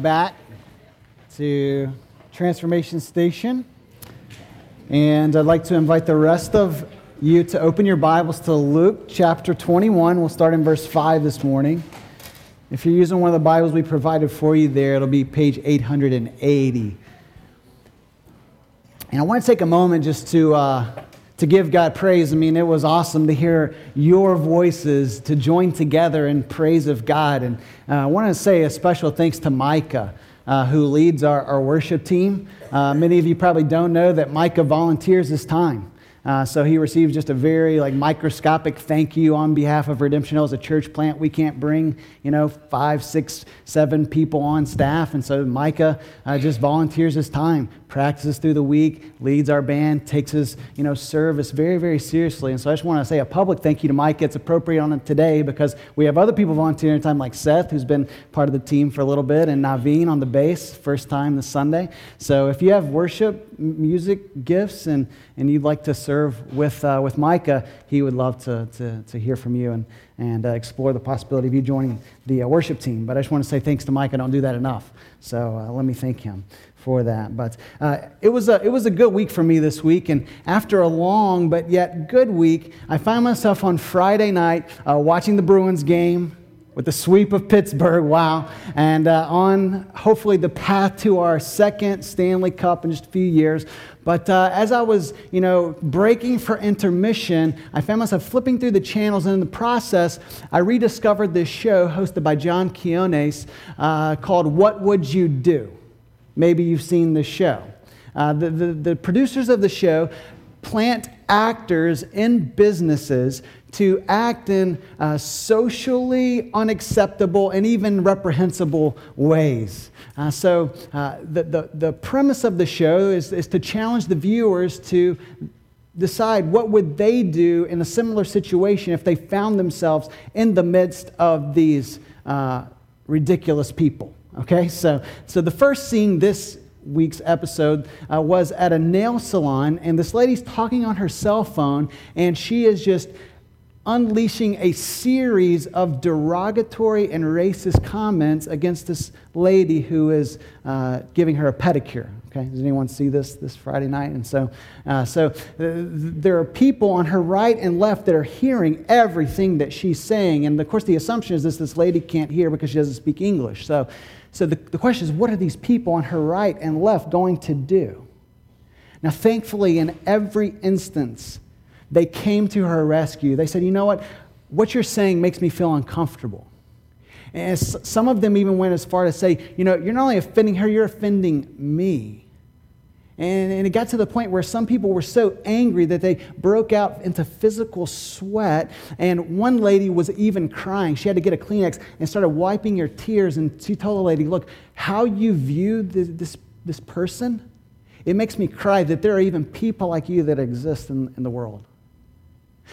back to Transformation Station. And I'd like to invite the rest of you to open your Bibles to Luke chapter 21. We'll start in verse 5 this morning. If you're using one of the Bibles we provided for you there, it'll be page 880. And I want to take a moment just to, uh, to give God praise. I mean, it was awesome to hear your voices to join together in praise of God. And uh, I want to say a special thanks to Micah. Uh, who leads our, our worship team. Uh, many of you probably don't know that Micah volunteers his time. Uh, so he receives just a very like microscopic thank you on behalf of Redemption Hill as a church plant. We can't bring you know five, six, seven people on staff, and so Micah uh, just volunteers his time, practices through the week, leads our band, takes his you know service very, very seriously. And so I just want to say a public thank you to Micah. It's appropriate on it today because we have other people volunteering time like Seth, who's been part of the team for a little bit, and Naveen on the bass, first time this Sunday. So if you have worship, music gifts, and and you'd like to serve with, uh, with Micah, he would love to, to, to hear from you and, and uh, explore the possibility of you joining the uh, worship team. But I just want to say thanks to Micah. I don't do that enough. So uh, let me thank him for that. But uh, it, was a, it was a good week for me this week. And after a long but yet good week, I found myself on Friday night uh, watching the Bruins game with the sweep of Pittsburgh. Wow. And uh, on hopefully the path to our second Stanley Cup in just a few years. But uh, as I was, you know, breaking for intermission, I found myself flipping through the channels, and in the process, I rediscovered this show hosted by John Quiñones uh, called What Would You Do? Maybe you've seen this show. Uh, the, the, the producers of the show plant actors in businesses to act in uh, socially unacceptable and even reprehensible ways. Uh, so, uh, the, the, the premise of the show is, is to challenge the viewers to decide what would they do in a similar situation if they found themselves in the midst of these uh, ridiculous people. Okay, so, so the first scene this week's episode uh, was at a nail salon, and this lady's talking on her cell phone, and she is just unleashing a series of derogatory and racist comments against this lady who is uh, giving her a pedicure. Okay, does anyone see this this Friday night? And so, uh, so uh, there are people on her right and left that are hearing everything that she's saying, and of course, the assumption is this: this lady can't hear because she doesn't speak English. So, so the, the question is, what are these people on her right and left going to do? Now, thankfully, in every instance they came to her rescue. They said, You know what? What you're saying makes me feel uncomfortable. And some of them even went as far to say, You know, you're not only offending her, you're offending me. And, and, it got to the point where some people were so angry that they broke out into physical sweat. And one lady was even crying. She had to get a Kleenex and started wiping her tears. And she told the lady, Look, how you view this, this, this person, it makes me cry that there are even people like you that exist in, in the world.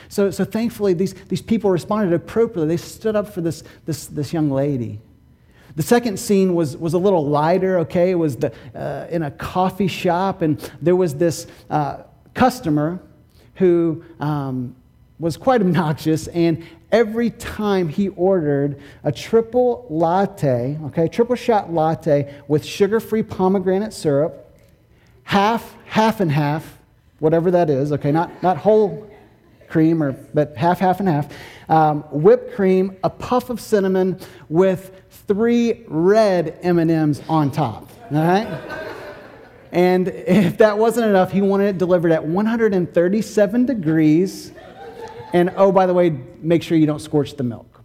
So, so thankfully, these, these people responded appropriately. They stood up for this, this, this young lady. The second scene was, was a little lighter, okay? It was the, uh, in a coffee shop, and there was this uh, customer who um, was quite obnoxious, and every time he ordered a triple latte, okay, triple shot latte with sugar free pomegranate syrup, half, half and half, whatever that is, okay, not, not whole cream, or but half, half, and half. Um, whipped cream, a puff of cinnamon with three red M&Ms on top. All right. and if that wasn't enough, he wanted it delivered at 137 degrees. And oh, by the way, make sure you don't scorch the milk.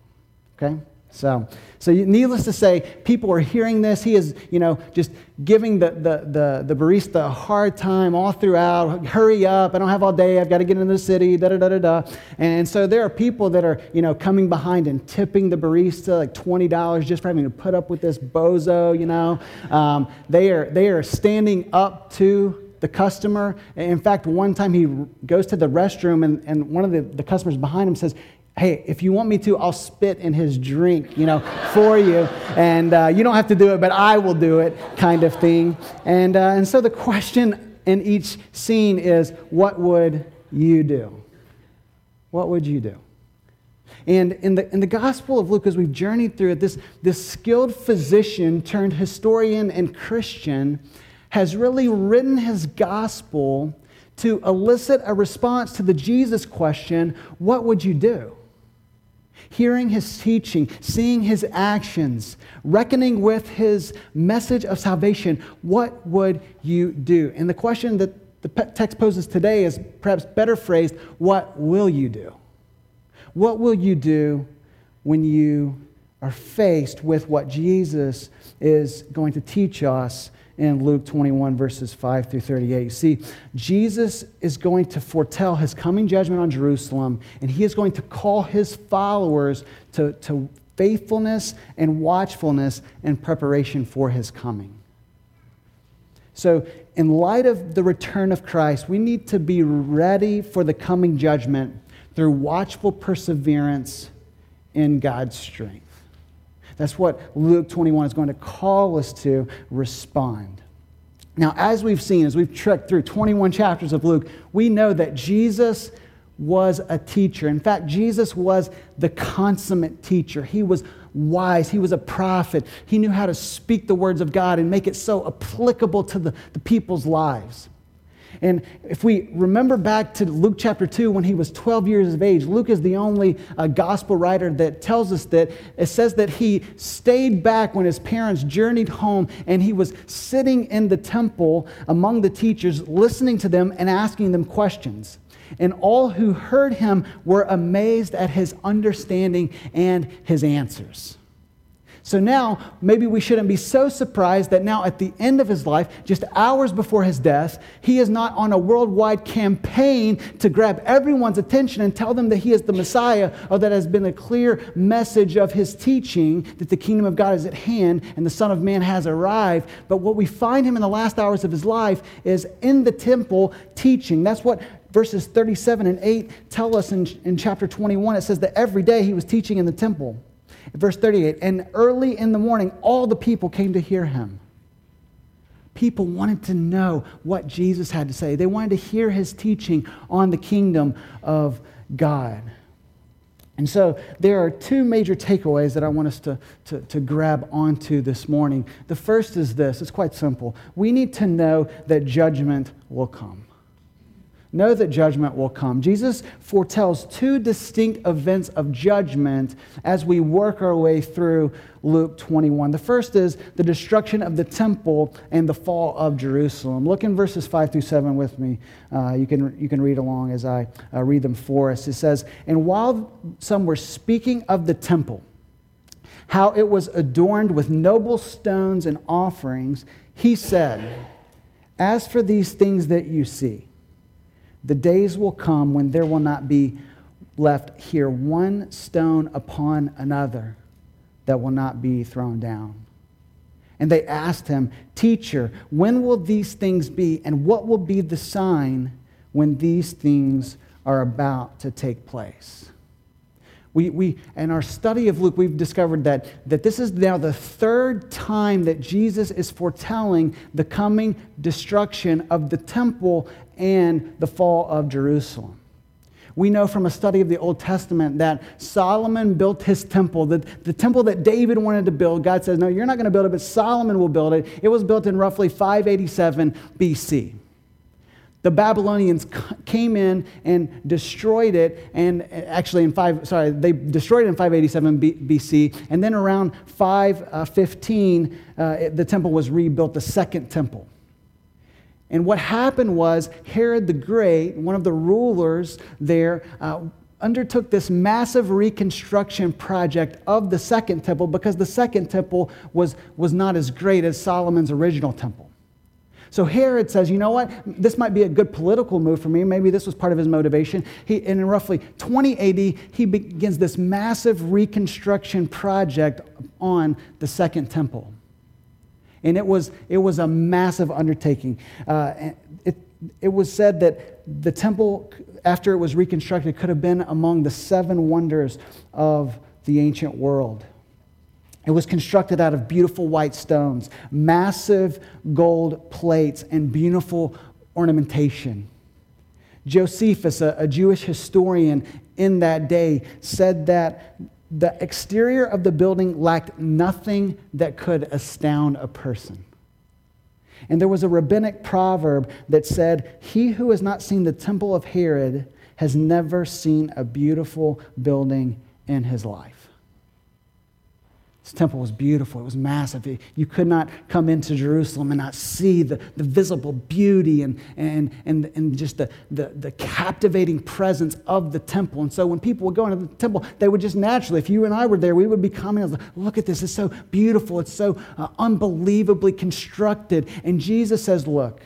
Okay. So, so needless to say, people are hearing this. He is, you know, just giving the, the, the, the barista a hard time all throughout. Hurry up. I don't have all day. I've got to get into the city, da da da da da. And so there are people that are, you know, coming behind and tipping the barista like $20 just for having to put up with this bozo, you know. Um, they, are, they are standing up to the customer. In fact, one time he goes to the restroom and, and one of the, the customers behind him says, hey, if you want me to, I'll spit in his drink, you know, for you. And uh, you don't have to do it, but I will do it, kind of thing. And, uh, and so the question in each scene is, what would you do? What would you do? And in the, in the Gospel of Luke, as we've journeyed through it, this, this skilled physician turned historian and Christian has really written his gospel to elicit a response to the Jesus question what would you do? Hearing his teaching, seeing his actions, reckoning with his message of salvation, what would you do? And the question that the text poses today is perhaps better phrased what will you do? What will you do when you are faced with what Jesus is going to teach us in Luke 21, verses 5 through 38. You see, Jesus is going to foretell his coming judgment on Jerusalem, and he is going to call his followers to, to faithfulness and watchfulness in preparation for his coming. So, in light of the return of Christ, we need to be ready for the coming judgment through watchful perseverance in God's strength. That's what Luke 21 is going to call us to respond. Now, as we've seen, as we've trekked through 21 chapters of Luke, we know that Jesus was a teacher. In fact, Jesus was the consummate teacher. He was wise, he was a prophet. He knew how to speak the words of God and make it so applicable to the, the people's lives. And if we remember back to Luke chapter 2 when he was 12 years of age, Luke is the only uh, gospel writer that tells us that it says that he stayed back when his parents journeyed home and he was sitting in the temple among the teachers, listening to them and asking them questions. And all who heard him were amazed at his understanding and his answers. So now, maybe we shouldn't be so surprised that now, at the end of his life, just hours before his death, he is not on a worldwide campaign to grab everyone's attention and tell them that he is the Messiah, or that has been a clear message of his teaching that the kingdom of God is at hand and the Son of Man has arrived. But what we find him in the last hours of his life is in the temple teaching. That's what verses 37 and 8 tell us in, in chapter 21. It says that every day he was teaching in the temple. Verse 38 And early in the morning, all the people came to hear him. People wanted to know what Jesus had to say, they wanted to hear his teaching on the kingdom of God. And so there are two major takeaways that I want us to, to, to, grab onto this morning. The first is this it's quite simple. We need to know that judgment will come. Know that judgment will come. Jesus foretells two distinct events of judgment as we work our way through Luke 21. The first is the destruction of the temple and the fall of Jerusalem. Look in verses 5 through 7 with me. Uh, you, can, you can read along as I uh, read them for us. It says, And while some were speaking of the temple, how it was adorned with noble stones and offerings, he said, As for these things that you see, the days will come when there will not be left here one stone upon another that will not be thrown down. And they asked him, Teacher, when will these things be, and what will be the sign when these things are about to take place? We, we, in our study of Luke, we've discovered that, that this is now the third time that Jesus is foretelling the coming destruction of the temple and the fall of Jerusalem. We know from a study of the Old Testament that Solomon built his temple, the, the temple that David wanted to build. God says, No, you're not going to build it, but Solomon will build it. It was built in roughly 587 BC the Babylonians came in and destroyed it, and actually in five, sorry, they destroyed it in 587 BC, and then around 515, uh, uh the temple was rebuilt, the second temple. And what happened was Herod the Great, one of the rulers there, uh, undertook this massive reconstruction project of the second temple because the second temple was, was not as great as Solomon's original temple. So Herod says, you know what? This might be a good political move for me. Maybe this was part of his motivation. He, in roughly 20 AD, he begins this massive reconstruction project on the Second Temple. And it was, it was a massive undertaking. Uh, it, it was said that the temple, after it was reconstructed, could have been among the seven wonders of the ancient world. It was constructed out of beautiful white stones, massive gold plates, and beautiful ornamentation. Josephus, a, a Jewish historian in that day, said that the exterior of the building lacked nothing that could astound a person. And there was a rabbinic proverb that said, He who has not seen the temple of Herod has never seen a beautiful building in his life. This temple was beautiful. It was massive. You could not come into Jerusalem and not see the, the visible beauty and, and, and, and just the, the, the captivating presence of the temple. And so when people would go into the temple, they would just naturally, if you and I were there, we would be commenting, look at this, it's so beautiful, it's so uh, unbelievably constructed. And Jesus says, look,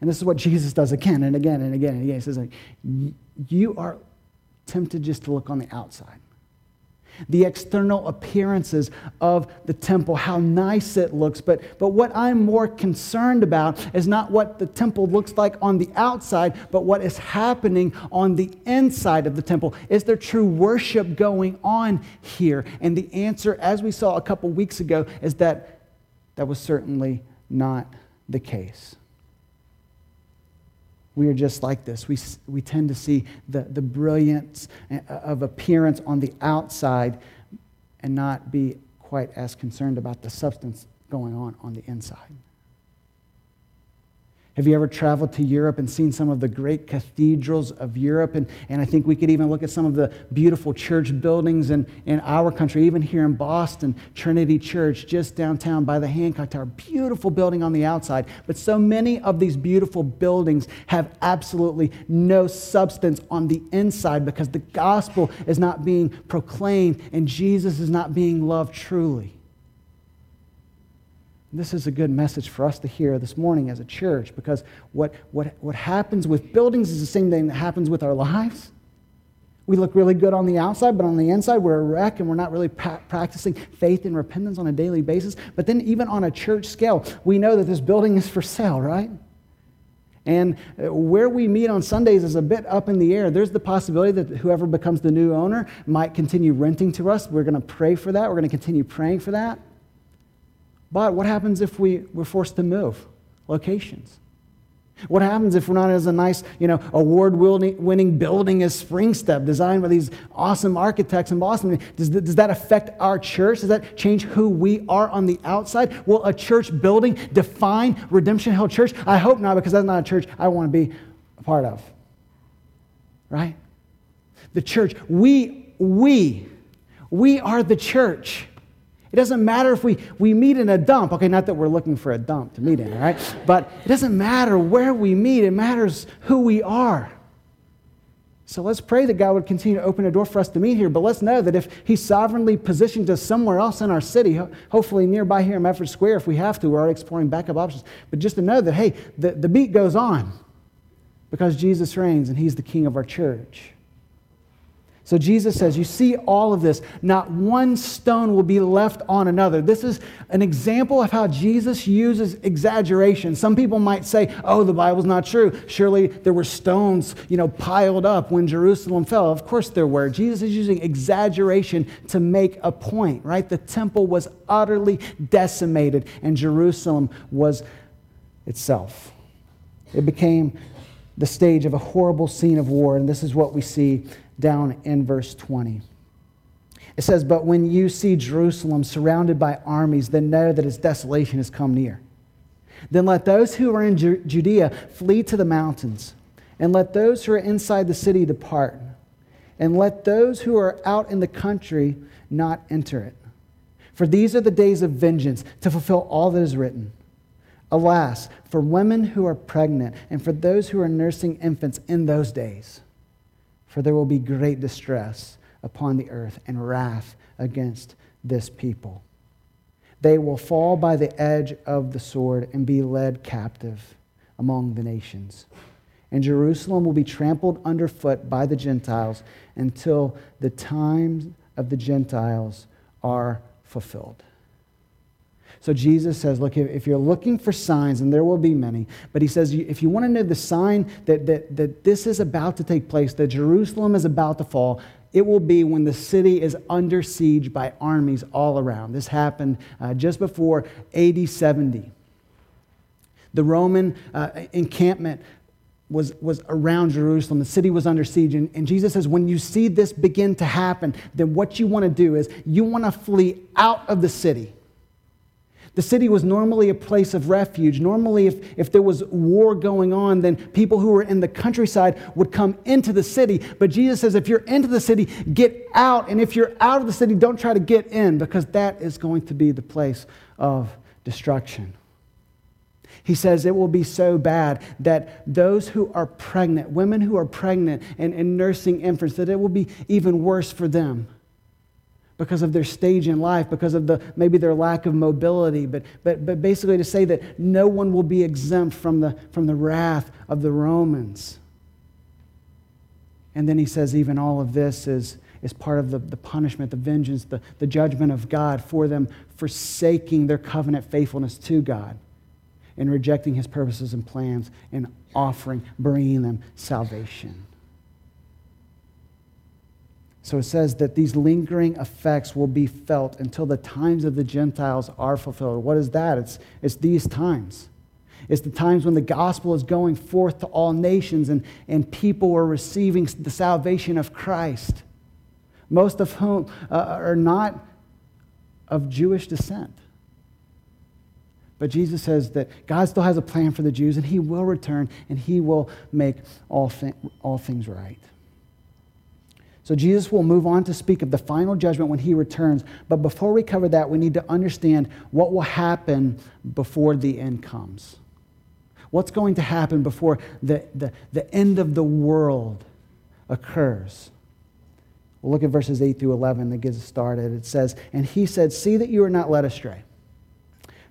and this is what Jesus does again and again and again and again. He says, you are tempted just to look on the outside the external appearances of the temple, how nice it looks. But, but what I'm more concerned about is not what the temple looks like on the outside, but what is happening on the inside of the temple. Is there true worship going on here? And the answer, as we saw a couple weeks ago, is that that was certainly not the case we are just like this. We, we tend to see the, the brilliance uh, of appearance on the outside and not be quite as concerned about the substance going on on the inside. Have you ever traveled to Europe and seen some of the great cathedrals of Europe? And, and I think we could even look at some of the beautiful church buildings in, in our country, even here in Boston, Trinity Church, just downtown by the Hancock Tower. Beautiful building on the outside. But so many of these beautiful buildings have absolutely no substance on the inside because the gospel is not being proclaimed and Jesus is not being loved truly. This is a good message for us to hear this morning as a church because what, what, what happens with buildings is the same thing that happens with our lives. We look really good on the outside, but on the inside, we're a wreck and we're not really pra- practicing faith and repentance on a daily basis. But then, even on a church scale, we know that this building is for sale, right? And uh, where we meet on Sundays is a bit up in the air. There's the possibility that whoever becomes the new owner might continue renting to us. We're going to pray for that. We're going to continue praying for that. But what happens if we, we're forced to move locations? What happens if we're not as a nice, you know, award-winning building as Springstep, designed by these awesome architects in Boston? Does, does that affect our church? Does that change who we are on the outside? Will a church building define Redemption Hill Church? I hope not, because that's not a church I want to be a part of. Right? The church, we, we, we are the church. It doesn't matter if we, we meet in a dump. Okay, not that we're looking for a dump to meet in, all right? But it doesn't matter where we meet, it matters who we are. So let's pray that God would continue to open a door for us to meet here. But let's know that if He sovereignly positions us somewhere else in our city, hopefully nearby here in Medford Square, if we have to, we're already exploring backup options. But just to know that, hey, the, the beat goes on because Jesus reigns and He's the King of our church. So Jesus says, You see all of this. Not one stone will be left on another. This is an example of how Jesus uses exaggeration. Some people might say, Oh, the Bible's not true. Surely there were stones, you know, piled up when Jerusalem fell. Of course there were. Jesus is using exaggeration to make a point, right? The temple was utterly decimated, and Jerusalem was itself. It became the stage of a horrible scene of war, and this is what we see down in verse 20. It says, But when you see Jerusalem surrounded by armies, then know that its desolation has come near. Then let those who are in Judea flee to the mountains, and let those who are inside the city depart, and let those who are out in the country not enter it. For these are the days of vengeance to fulfill all that is written. Alas, for women who are pregnant and for those who are nursing infants in those days for there will be great distress upon the earth and wrath against this people. They will fall by the edge of the sword and be led captive among the nations. And Jerusalem will be trampled underfoot by the Gentiles until the times of the Gentiles are fulfilled. So Jesus says, look, if you're looking for signs, and there will be many, but he says, if you want to know the sign that, that, that this is about to take place, that Jerusalem is about to fall, it will be when the city is under siege by armies all around. This happened uh, just before AD 70. The Roman uh, encampment was, was around Jerusalem. The city was under siege. And, and Jesus says, when you see this begin to happen, then what you want to do is you want to flee out of the city. The city was normally a place of refuge. Normally, if, if there was war going on, then people who were in the countryside would come into the city. But Jesus says, if you're into the city, get out. And if you're out of the city, don't try to get in, because that is going to be the place of destruction. He says it will be so bad that those who are pregnant, women who are pregnant and, and nursing infants, that it will be even worse for them because of their stage in life, because of the, maybe their lack of mobility, but, but, but basically to say that no one will be exempt from the, from the wrath of the Romans. And then he says, even all of this is, is part of the, the punishment, the vengeance, the, the judgment of God for them forsaking their covenant faithfulness to God and rejecting his purposes and plans and offering, bringing them salvation. So it says that these lingering effects will be felt until the times of the Gentiles are fulfilled. What is that? It's, it's these times. It's the times when the gospel is going forth to all nations and, and people are receiving the salvation of Christ, most of whom uh, are not of Jewish descent. But Jesus says that God still has a plan for the Jews and he will return and he will make all, thi- all things right. So Jesus will move on to speak of the final judgment when he returns. But before we cover that, we need to understand what will happen before the end comes. What's going to happen before the, the, the end of the world occurs? We'll look at verses 8 through 11 that gets us started. It says, And he said, See that you are not led astray.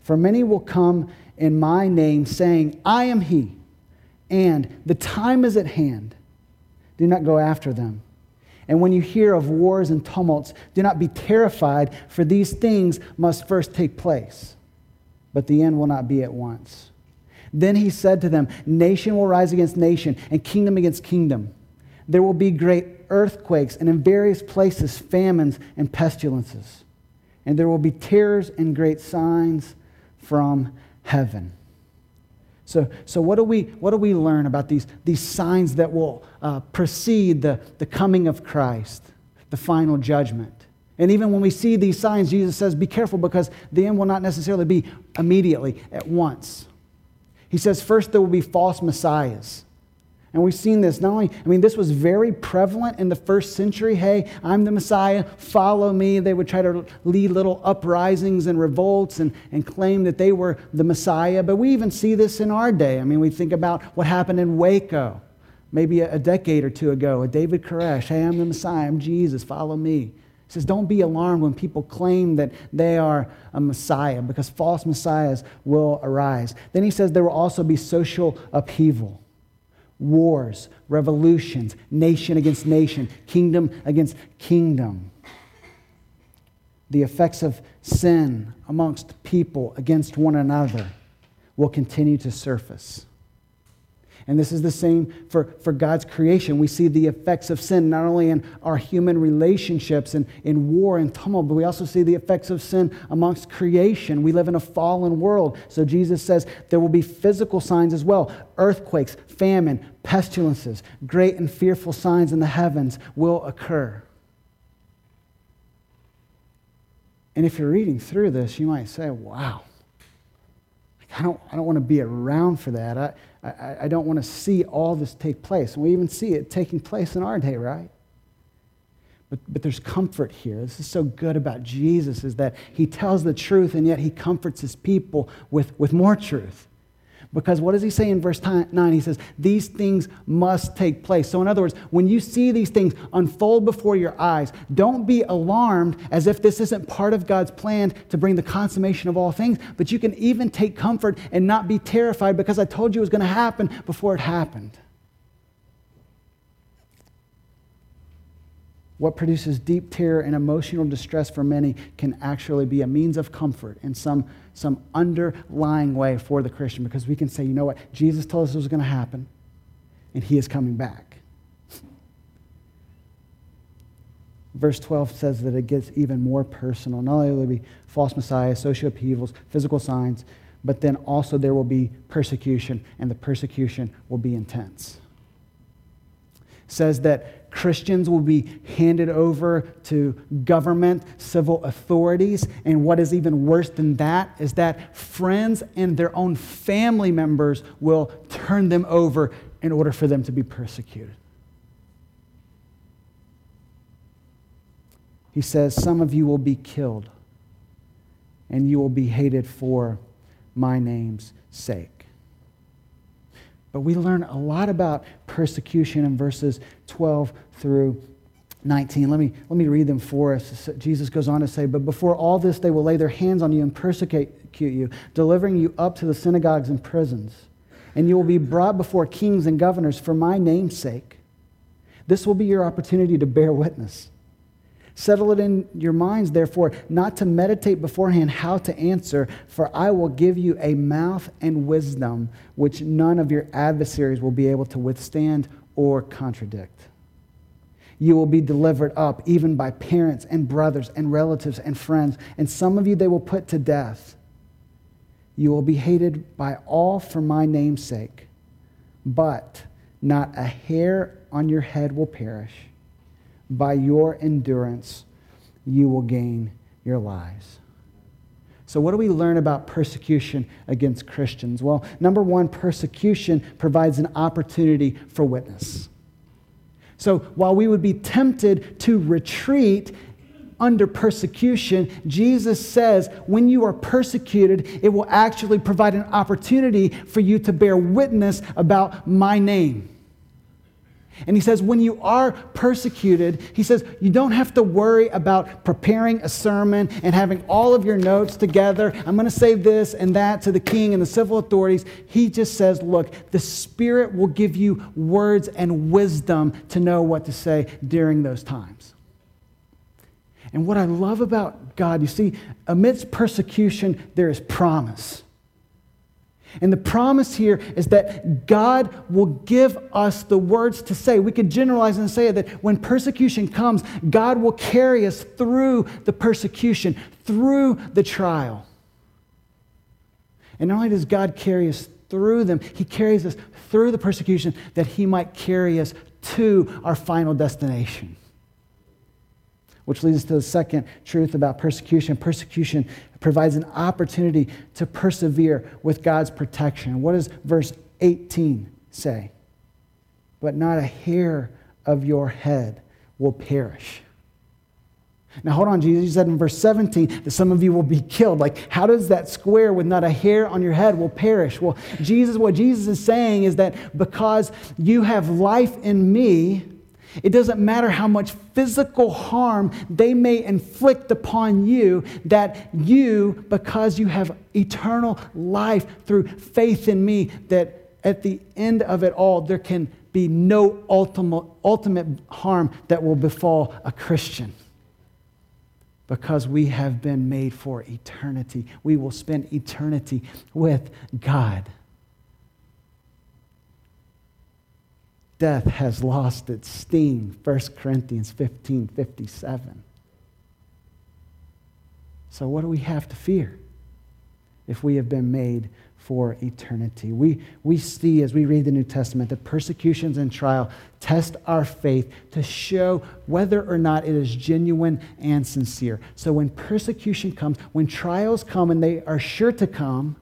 For many will come in my name, saying, I am he, and the time is at hand. Do not go after them. And when you hear of wars and tumults, do not be terrified, for these things must first take place. But the end will not be at once. Then he said to them, Nation will rise against nation, and kingdom against kingdom. There will be great earthquakes, and in various places, famines and pestilences. And there will be terrors and great signs from heaven. So, so what, do we, what do we learn about these, these signs that will uh, precede the, the coming of Christ, the final judgment? And even when we see these signs, Jesus says, be careful because the end will not necessarily be immediately, at once. He says, first, there will be false messiahs. And we've seen this not only, I mean, this was very prevalent in the first century. Hey, I'm the Messiah, follow me. They would try to lead little uprisings and revolts and, and claim that they were the Messiah. But we even see this in our day. I mean, we think about what happened in Waco maybe a, a decade or two ago. A David Koresh, hey, I'm the Messiah, I'm Jesus, follow me. He says, don't be alarmed when people claim that they are a Messiah because false messiahs will arise. Then he says there will also be social upheaval wars, revolutions, nation against nation, kingdom against kingdom. The effects of sin amongst people against one another will continue to surface. And this is the same for, for God's creation. We see the effects of sin not only in our human relationships and in war and tumult, but we also see the effects of sin amongst creation. We live in a fallen world. So Jesus says there will be physical signs as well earthquakes, famine, pestilences, great and fearful signs in the heavens will occur. And if you're reading through this, you might say, wow, I don't, I don't want to be around for that. I, I, I don't want to see all this take place. And we even see it taking place in our day, right? But, but there's comfort here. This is so good about Jesus is that he tells the truth and yet he comforts his people with, with more truth. Because what does he say in verse 9? He says, These things must take place. So, in other words, when you see these things unfold before your eyes, don't be alarmed as if this isn't part of God's plan to bring the consummation of all things, but you can even take comfort and not be terrified because I told you it was going to happen before it happened. What produces deep terror and emotional distress for many can actually be a means of comfort in some, some underlying way for the Christian because we can say, you know what? Jesus told us it was going to happen, and he is coming back. Verse 12 says that it gets even more personal. Not only will there be false messiahs, social upheavals, physical signs, but then also there will be persecution, and the persecution will be intense. Says that Christians will be handed over to government, civil authorities, and what is even worse than that is that friends and their own family members will turn them over in order for them to be persecuted. He says, Some of you will be killed, and you will be hated for my name's sake. But we learn a lot about persecution in verses 12 through 19. Let me, let me read them for us. Jesus goes on to say, But before all this, they will lay their hands on you and persecute you, delivering you up to the synagogues and prisons. And you will be brought before kings and governors for my name's sake. This will be your opportunity to bear witness. Settle it in your minds, therefore, not to meditate beforehand how to answer, for I will give you a mouth and wisdom which none of your adversaries will be able to withstand or contradict. You will be delivered up even by parents and brothers and relatives and friends, and some of you they will put to death. You will be hated by all for my name's sake, but not a hair on your head will perish by your endurance, you will gain your lives. So, what do we learn about persecution against Christians? Well, number one, persecution provides an opportunity for witness. So, while we would be tempted to retreat under persecution, Jesus says when you are persecuted, it will actually provide an opportunity for you to bear witness about my name. And he says, when you are persecuted, he says, you don't have to worry about preparing a sermon and having all of your notes together. I'm going to say this and that to the king and the civil authorities. He just says, look, the Spirit will give you words and wisdom to know what to say during those times. And what I love about God, you see, amidst persecution, there is promise. And the promise here is that God will give us the words to say. We could generalize and say that when persecution comes, God will carry us through the persecution, through the trial. And not only does God carry us through them, He carries us through the persecution that He might carry us to our final destination. Which leads us to the second truth about persecution. Persecution provides an opportunity to persevere with God's protection. What does verse 18 say? But not a hair of your head will perish. Now, hold on, Jesus. You said in verse 17 that some of you will be killed. Like, how does that square with not a hair on your head will perish? Well, Jesus, what Jesus is saying is that because you have life in me, it doesn't matter how much physical harm they may inflict upon you, that you, because you have eternal life through faith in me, that at the end of it all, there can be no ultimate, ultimate harm that will befall a Christian. Because we have been made for eternity. We will spend eternity with God. Death has lost its sting. 1 Corinthians 15 57. So, what do we have to fear if we have been made for eternity? We, we see as we read the New Testament that persecutions and trial test our faith to show whether or not it is genuine and sincere. So, when persecution comes, when trials come, and they are sure to come,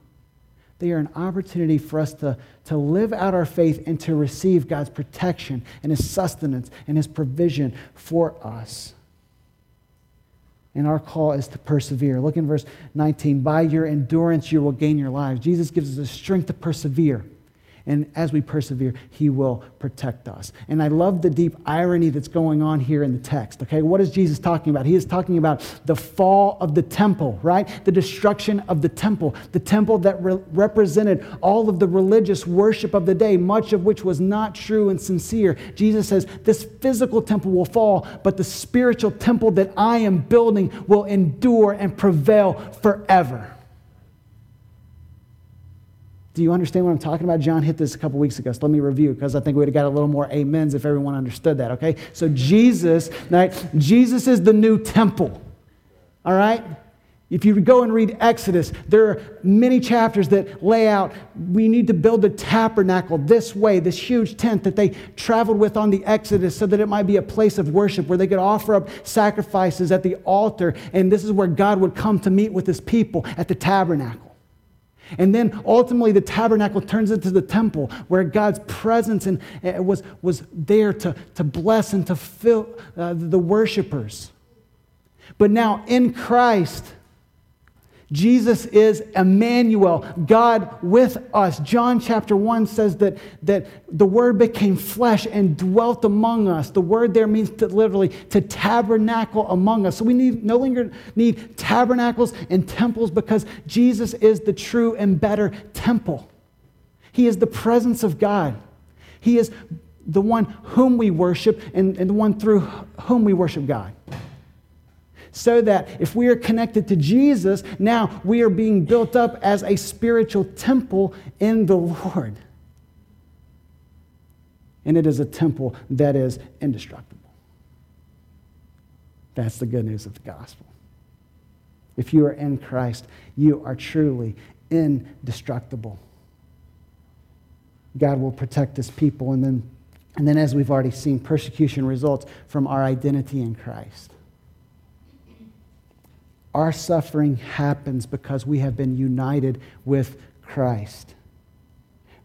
they are an opportunity for us to, to live out our faith and to receive God's protection and His sustenance and His provision for us. And our call is to persevere. Look in verse 19. By your endurance, you will gain your lives. Jesus gives us the strength to persevere. And as we persevere, He will protect us. And I love the deep irony that's going on here in the text. Okay, what is Jesus talking about? He is talking about the fall of the temple, right? The destruction of the temple, the temple that re- represented all of the religious worship of the day, much of which was not true and sincere. Jesus says, This physical temple will fall, but the spiritual temple that I am building will endure and prevail forever. Do you understand what I'm talking about? John hit this a couple weeks ago, so let me review because I think we'd have got a little more amens if everyone understood that, okay? So Jesus, right? Jesus is the new temple, all right? If you go and read Exodus, there are many chapters that lay out we need to build a tabernacle this way, this huge tent that they traveled with on the Exodus so that it might be a place of worship where they could offer up sacrifices at the altar. And this is where God would come to meet with his people at the tabernacle. And then ultimately, the tabernacle turns into the temple where God's presence and, uh, was, was there to, to bless and to fill uh, the worshipers. But now in Christ, Jesus is Emmanuel, God with us. John chapter 1 says that, that the Word became flesh and dwelt among us. The word there means to literally to tabernacle among us. So we need, no longer need tabernacles and temples because Jesus is the true and better temple. He is the presence of God. He is the one whom we worship and, and the one through whom we worship God so that if we are connected to Jesus, now we are being built up as a spiritual temple in the Lord. And it is a temple that is indestructible. That's the good news of the gospel. If you are in Christ, you are truly indestructible. God will protect his people. And then, and then, as we've already seen, persecution results from our identity in Christ. Our suffering happens because we have been united with Christ.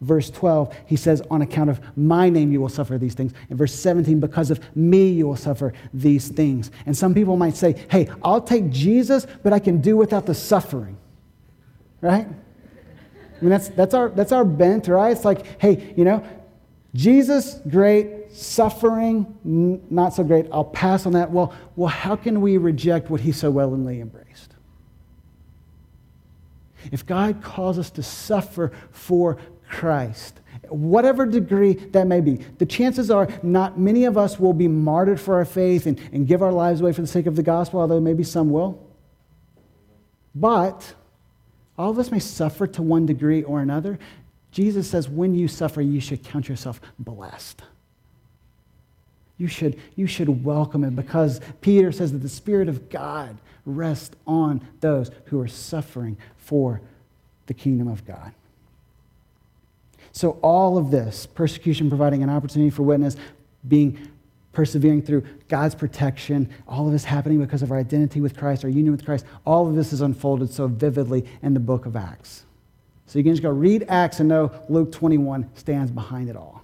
Verse 12, he says, On account of my name you will suffer these things. In verse 17, because of me you will suffer these things. And some people might say, Hey, I'll take Jesus, but I can do without the suffering. Right? I mean, that's, that's, our, that's our bent, right? It's like, hey, you know, Jesus, great. Suffering, not so great. I'll pass on that. Well, well, how can we reject what he so willingly embraced? If God calls us to suffer for Christ, whatever degree that may be, the chances are not many of us will be martyred for our faith and, and give our lives away for the sake of the gospel, although maybe some will. But all of us may suffer to one degree or another. Jesus says, when you suffer, you should count yourself blessed. You should, you should welcome it because Peter says that the Spirit of God rests on those who are suffering for the kingdom of God. So, all of this persecution providing an opportunity for witness, being persevering through God's protection, all of this happening because of our identity with Christ, our union with Christ, all of this is unfolded so vividly in the book of Acts. So you can just go read Acts and know Luke 21 stands behind it all.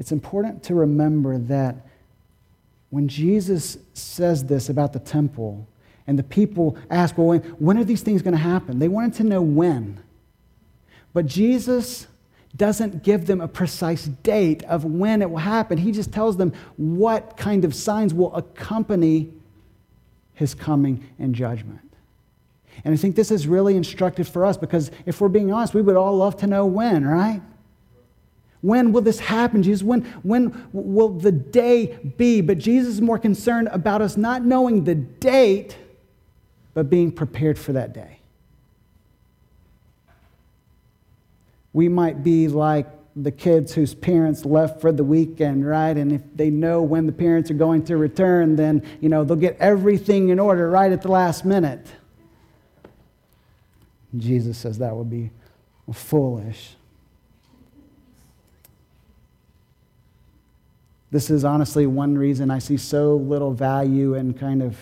It's important to remember that when Jesus says this about the temple, and the people ask, well, when, when are these things going to happen? They wanted to know when. But Jesus doesn't give them a precise date of when it will happen. He just tells them what kind of signs will accompany his coming and judgment. And I think this is really instructive for us because if we're being honest, we would all love to know when, right? When will this happen, Jesus? When, when will the day be? But Jesus is more concerned about us not knowing the date, but being prepared for that day. We might be like the kids whose parents left for the weekend, right? And if they know when the parents are going to return, then, you know, they'll get everything in order right at the last minute. Jesus says that would be foolish. This is honestly one reason I see so little value in kind of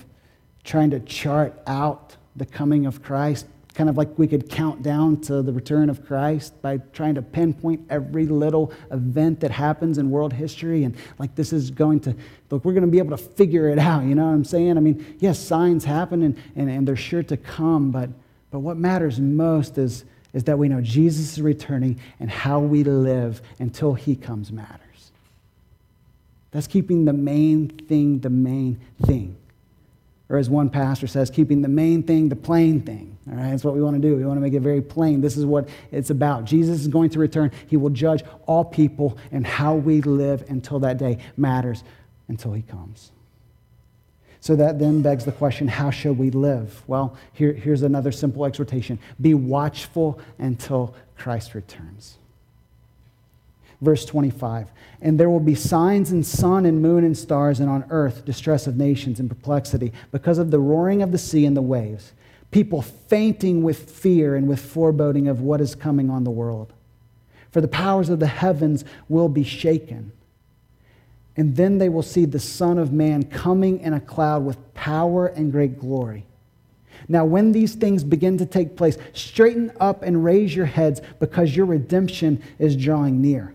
trying to chart out the coming of Christ, kind of like we could count down to the return of Christ by trying to pinpoint every little event that happens in world history. And like this is going to, look, we're going to be able to figure it out. You know what I'm saying? I mean, yes, signs happen and, and, and they're sure to come, but but what matters most is, is that we know Jesus is returning and how we live until he comes matters. That's keeping the main thing the main thing. Or as one pastor says, keeping the main thing the plain thing. All right, that's what we want to do. We want to make it very plain. This is what it's about. Jesus is going to return. He will judge all people, and how we live until that day matters until he comes. So that then begs the question how should we live? Well, here, here's another simple exhortation be watchful until Christ returns. Verse 25 And there will be signs in sun and moon and stars, and on earth distress of nations and perplexity, because of the roaring of the sea and the waves, people fainting with fear and with foreboding of what is coming on the world. For the powers of the heavens will be shaken. And then they will see the Son of Man coming in a cloud with power and great glory. Now, when these things begin to take place, straighten up and raise your heads because your redemption is drawing near.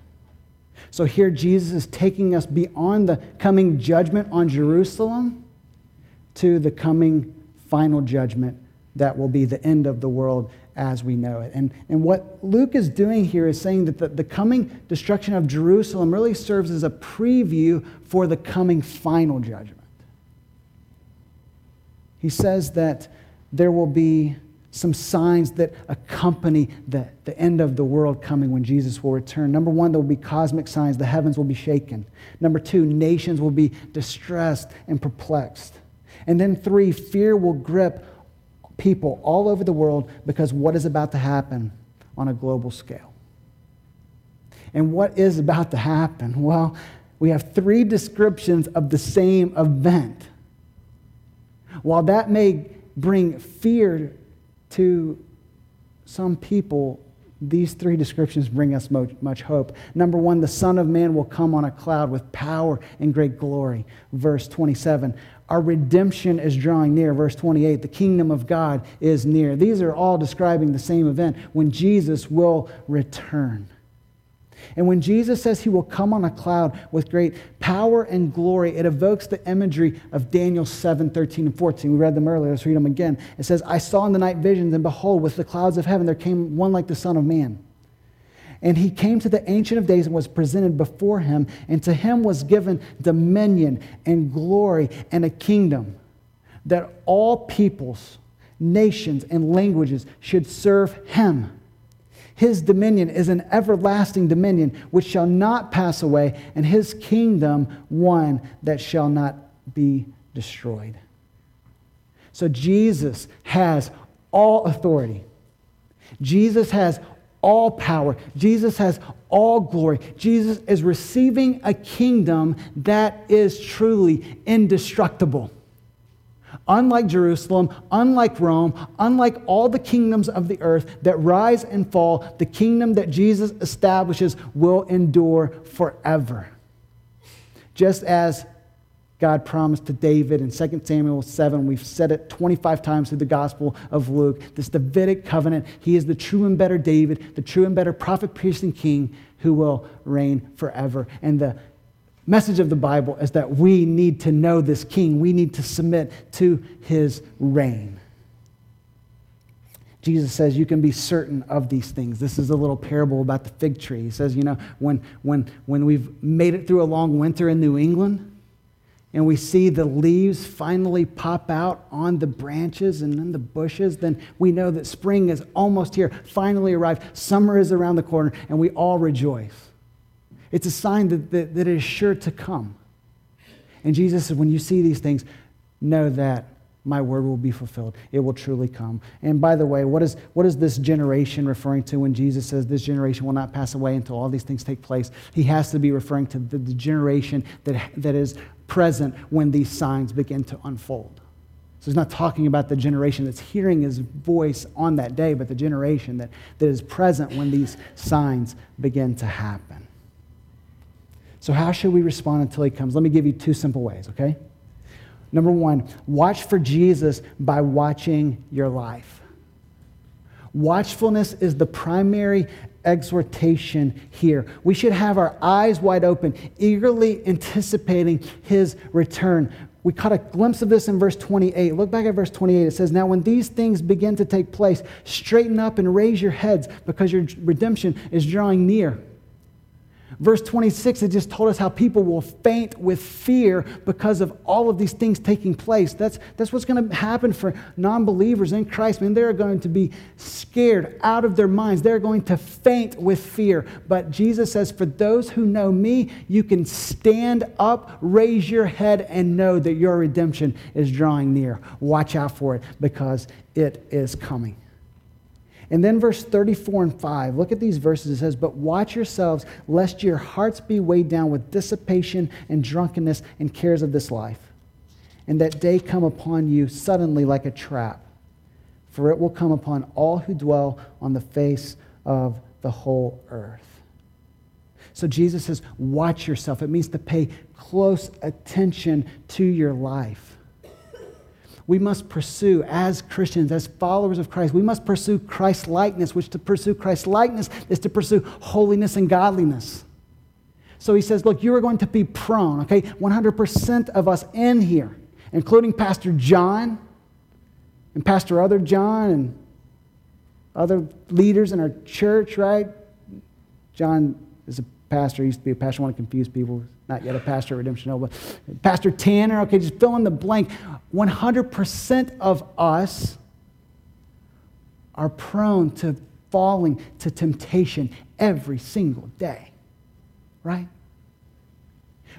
So here Jesus is taking us beyond the coming judgment on Jerusalem to the coming final judgment that will be the end of the world as we know it. And, and what Luke is doing here is saying that the, the coming destruction of Jerusalem really serves as a preview for the coming final judgment. He says that there will be some signs that accompany the, the end of the world coming when Jesus will return. Number one, there will be cosmic signs. The heavens will be shaken. Number two, nations will be distressed and perplexed. And then three, fear will grip people all over the world because what is about to happen on a global scale. And what is about to happen? Well, we have three descriptions of the same event. While that may bring fear to some people, these three descriptions bring us much hope. Number one, the Son of Man will come on a cloud with power and great glory. Verse 27. Our redemption is drawing near. Verse 28. The kingdom of God is near. These are all describing the same event when Jesus will return. And when Jesus says he will come on a cloud with great power and glory, it evokes the imagery of Daniel 7 13 and 14. We read them earlier. Let's read them again. It says, I saw in the night visions, and behold, with the clouds of heaven there came one like the Son of Man. And he came to the Ancient of Days and was presented before him, and to him was given dominion and glory and a kingdom that all peoples, nations, and languages should serve him. His dominion is an everlasting dominion which shall not pass away, and his kingdom one that shall not be destroyed. So Jesus has all authority. Jesus has all power. Jesus has all glory. Jesus is receiving a kingdom that is truly indestructible. Unlike Jerusalem, unlike Rome, unlike all the kingdoms of the earth that rise and fall, the kingdom that Jesus establishes will endure forever. Just as God promised to David in 2 Samuel 7. We've said it 25 times through the Gospel of Luke. This Davidic covenant, he is the true and better David, the true and better prophet, priest, and king who will reign forever. And the message of the Bible is that we need to know this king. We need to submit to his reign. Jesus says you can be certain of these things. This is a little parable about the fig tree. He says, you know, when, when, when we've made it through a long winter in New England and we see the leaves finally pop out on the branches and in the bushes, then we know that spring is almost here, finally arrived. Summer is around the corner, and we all rejoice. It's a sign that, that, that it is sure to come. And Jesus says, when you see these things, know that my word will be fulfilled. It will truly come. And by the way, what is, what is this generation referring to when Jesus says this generation will not pass away until all these things take place? He has to be referring to the, the generation that, that is present when these signs begin to unfold. So he's not talking about the generation that's hearing his voice on that day, but the generation that, that is present when these signs begin to happen. So, how should we respond until he comes? Let me give you two simple ways, okay? Number one, watch for Jesus by watching your life. Watchfulness is the primary exhortation here. We should have our eyes wide open, eagerly anticipating his return. We caught a glimpse of this in verse 28. Look back at verse 28. It says, Now when these things begin to take place, straighten up and raise your heads because your redemption is drawing near. Verse 26, it just told us how people will faint with fear because of all of these things taking place. That's, that's what's going to happen for non believers in Christ. I mean, they're going to be scared out of their minds. They're going to faint with fear. But Jesus says, For those who know me, you can stand up, raise your head, and know that your redemption is drawing near. Watch out for it because it is coming. And then verse 34 and 5, look at these verses. It says, But watch yourselves, lest your hearts be weighed down with dissipation and drunkenness and cares of this life, and that day come upon you suddenly like a trap. For it will come upon all who dwell on the face of the whole earth. So Jesus says, Watch yourself. It means to pay close attention to your life we must pursue as Christians, as followers of Christ, we must pursue Christ likeness, which to pursue Christ likeness is to pursue holiness and godliness. So he says, Look, you are going to be prone, okay? 100% of us in here, including Pastor John and Pastor Other John and other leaders in our church, right? John is a pastor, he used to be a pastor, I want to confuse people not yet a pastor Redemption but Pastor Tanner, okay, just fill in the blank. 100% of us are prone to falling to temptation every single day, right?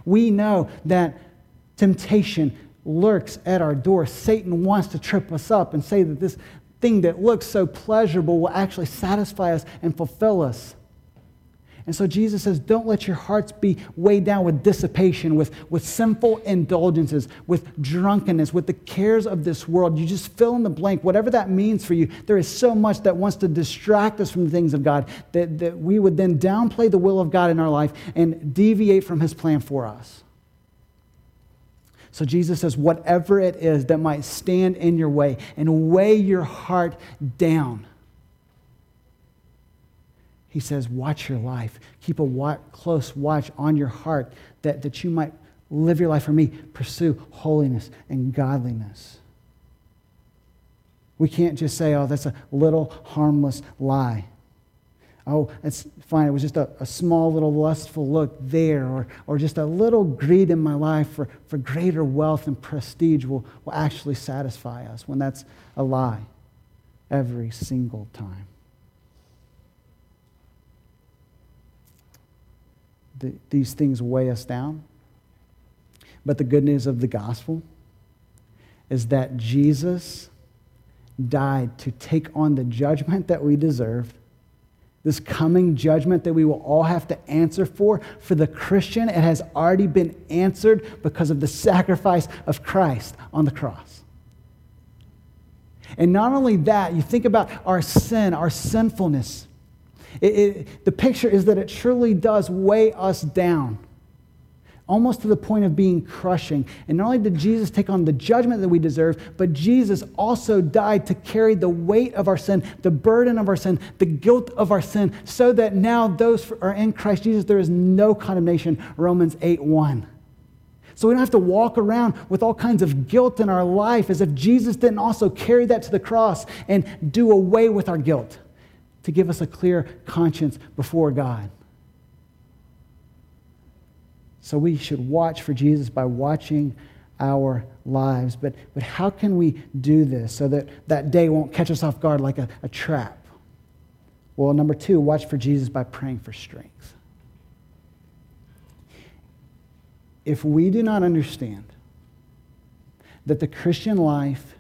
We know that temptation lurks at our door. Satan wants to trip us up and say that this thing that looks so pleasurable will actually satisfy us and fulfill us. And so Jesus says, don't let your hearts be weighed down with dissipation, with, with sinful indulgences, with drunkenness, with the cares of this world. You just fill in the blank, whatever that means for you. There is so much that wants to distract us from the things of God that, that we would then downplay the will of God in our life and deviate from his plan for us. So Jesus says, whatever it is that might stand in your way and weigh your heart down he says, Watch your life. Keep a watch, close watch on your heart that, that you might live your life for me. Pursue holiness and godliness. We can't just say, oh, that's a little harmless lie. Oh, it's fine. It was just a, a small little lustful look there, or, or just a little greed in my life for, for greater wealth and prestige will, will actually satisfy us when that's a lie every single time. The, these things weigh us down. But the good news of the gospel is that Jesus died to take on the judgment that we deserved, this coming judgment that we will all have to answer for. For the Christian, it has already been answered because of the sacrifice of Christ on the cross. And not only that, you think about our sin, our sinfulness. It, it, the picture is that it truly does weigh us down, almost to the point of being crushing. And not only did Jesus take on the judgment that we deserve, but Jesus also died to carry the weight of our sin, the burden of our sin, the guilt of our sin, so that now those who are in Christ Jesus, there is no condemnation. Romans 8 1. So we don't have to walk around with all kinds of guilt in our life as if Jesus didn't also carry that to the cross and do away with our guilt to give us a clear conscience before God. So we should watch for Jesus by watching our lives. But, but how can we do this so that that day won't catch us off guard like a, a trap? Well, number two, watch for Jesus by praying for strength. If we do not understand that the Christian life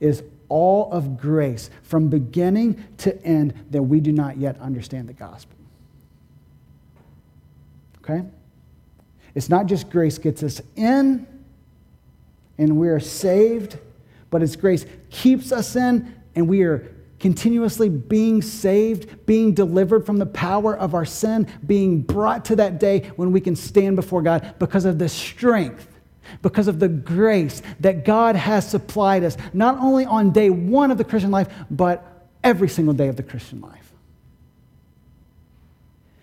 is all of grace from beginning to end, that we do not yet understand the gospel. Okay? It's not just grace gets us in and we are saved, but it's grace keeps us in and we are continuously being saved, being delivered from the power of our sin, being brought to that day when we can stand before God because of the strength because of the grace that God has supplied us, not only on day one of the Christian life, but every single day of the Christian life.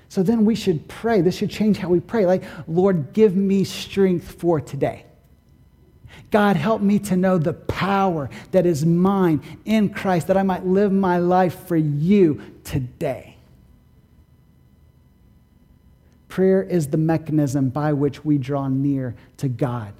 So then we should pray. This should change how we pray. Like, Lord, give me strength for today. God, help me to know the power that is mine in Christ, that I might live my life for you today. Prayer is the mechanism by which we draw near to God.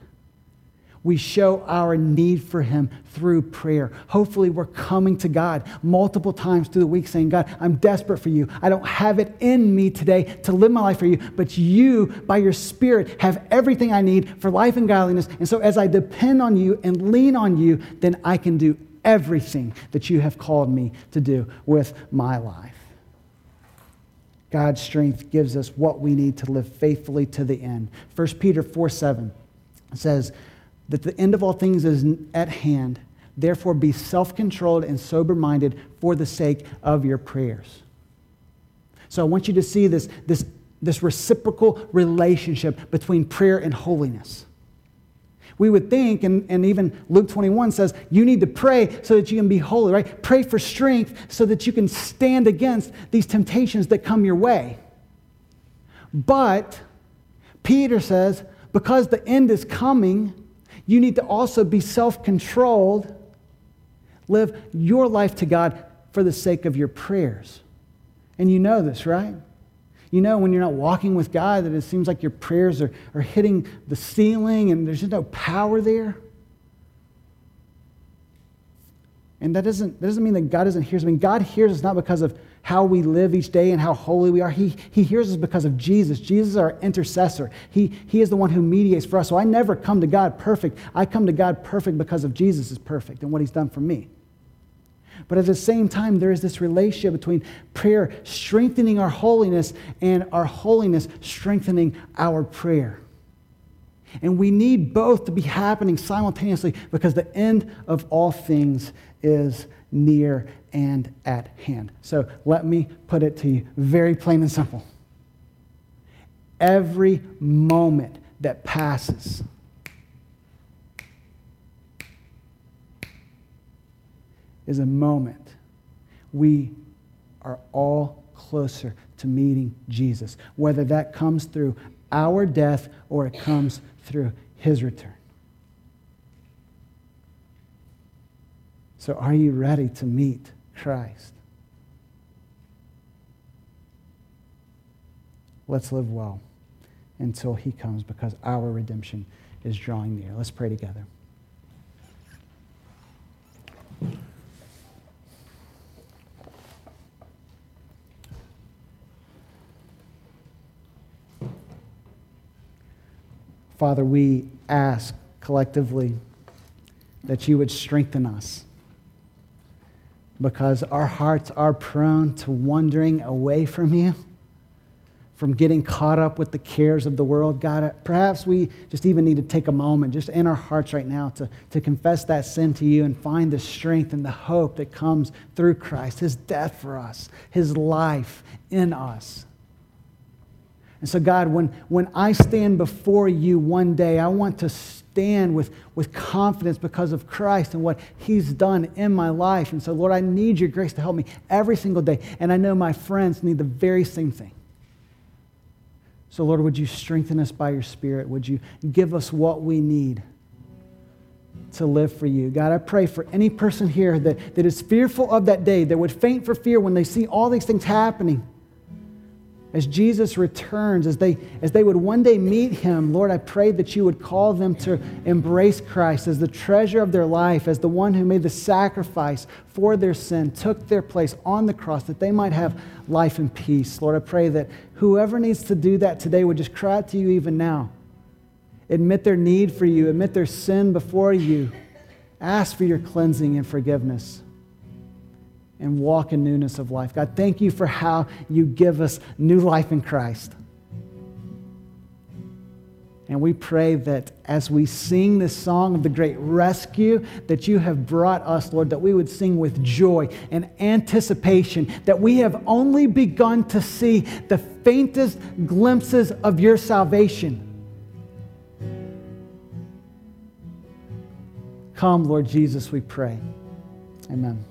We show our need for Him through prayer. Hopefully, we're coming to God multiple times through the week saying, God, I'm desperate for you. I don't have it in me today to live my life for you, but you, by your Spirit, have everything I need for life and godliness. And so, as I depend on you and lean on you, then I can do everything that you have called me to do with my life. God's strength gives us what we need to live faithfully to the end. 1 Peter 4 7 says that the end of all things is at hand. Therefore, be self controlled and sober minded for the sake of your prayers. So, I want you to see this, this, this reciprocal relationship between prayer and holiness. We would think, and, and even Luke 21 says, you need to pray so that you can be holy, right? Pray for strength so that you can stand against these temptations that come your way. But Peter says, because the end is coming, you need to also be self controlled, live your life to God for the sake of your prayers. And you know this, right? You know, when you're not walking with God, that it seems like your prayers are, are hitting the ceiling and there's just no power there. And that doesn't, that doesn't mean that God doesn't hear us. I mean, God hears us not because of how we live each day and how holy we are. He, he hears us because of Jesus. Jesus is our intercessor. He, he is the one who mediates for us. So I never come to God perfect. I come to God perfect because of Jesus is perfect and what he's done for me. But at the same time, there is this relationship between prayer strengthening our holiness and our holiness strengthening our prayer. And we need both to be happening simultaneously because the end of all things is near and at hand. So let me put it to you very plain and simple. Every moment that passes, is a moment we are all closer to meeting Jesus, whether that comes through our death or it comes through his return. So, are you ready to meet Christ? Let's live well until he comes because our redemption is drawing near. Let's pray together. Father, we ask collectively that you would strengthen us because our hearts are prone to wandering away from you, from getting caught up with the cares of the world. God, perhaps we just even need to take a moment, just in our hearts right now, to, to confess that sin to you and find the strength and the hope that comes through Christ, his death for us, his life in us. And so, God, when, when I stand before you one day, I want to stand with, with confidence because of Christ and what He's done in my life. And so, Lord, I need your grace to help me every single day. And I know my friends need the very same thing. So, Lord, would you strengthen us by your Spirit? Would you give us what we need to live for you? God, I pray for any person here that, that is fearful of that day, that would faint for fear when they see all these things happening as Jesus returns, as they, as they would one day meet him, Lord, I pray that you would call them to embrace Christ as the treasure of their life, as the one who made the sacrifice for their sin, took their place on the cross, that they might have life and peace. Lord, I pray that whoever needs to do that today would just cry out to you even now. Admit their need for you, admit their sin before you, ask for your cleansing and forgiveness and walk in newness of life. God, thank you for how you give us new life in Christ. And we pray that as we sing this song of the great rescue that you have brought us, Lord, that we would sing with joy and anticipation, that we have only begun to see the faintest glimpses of your salvation. Come, Lord Jesus, we pray. Amen.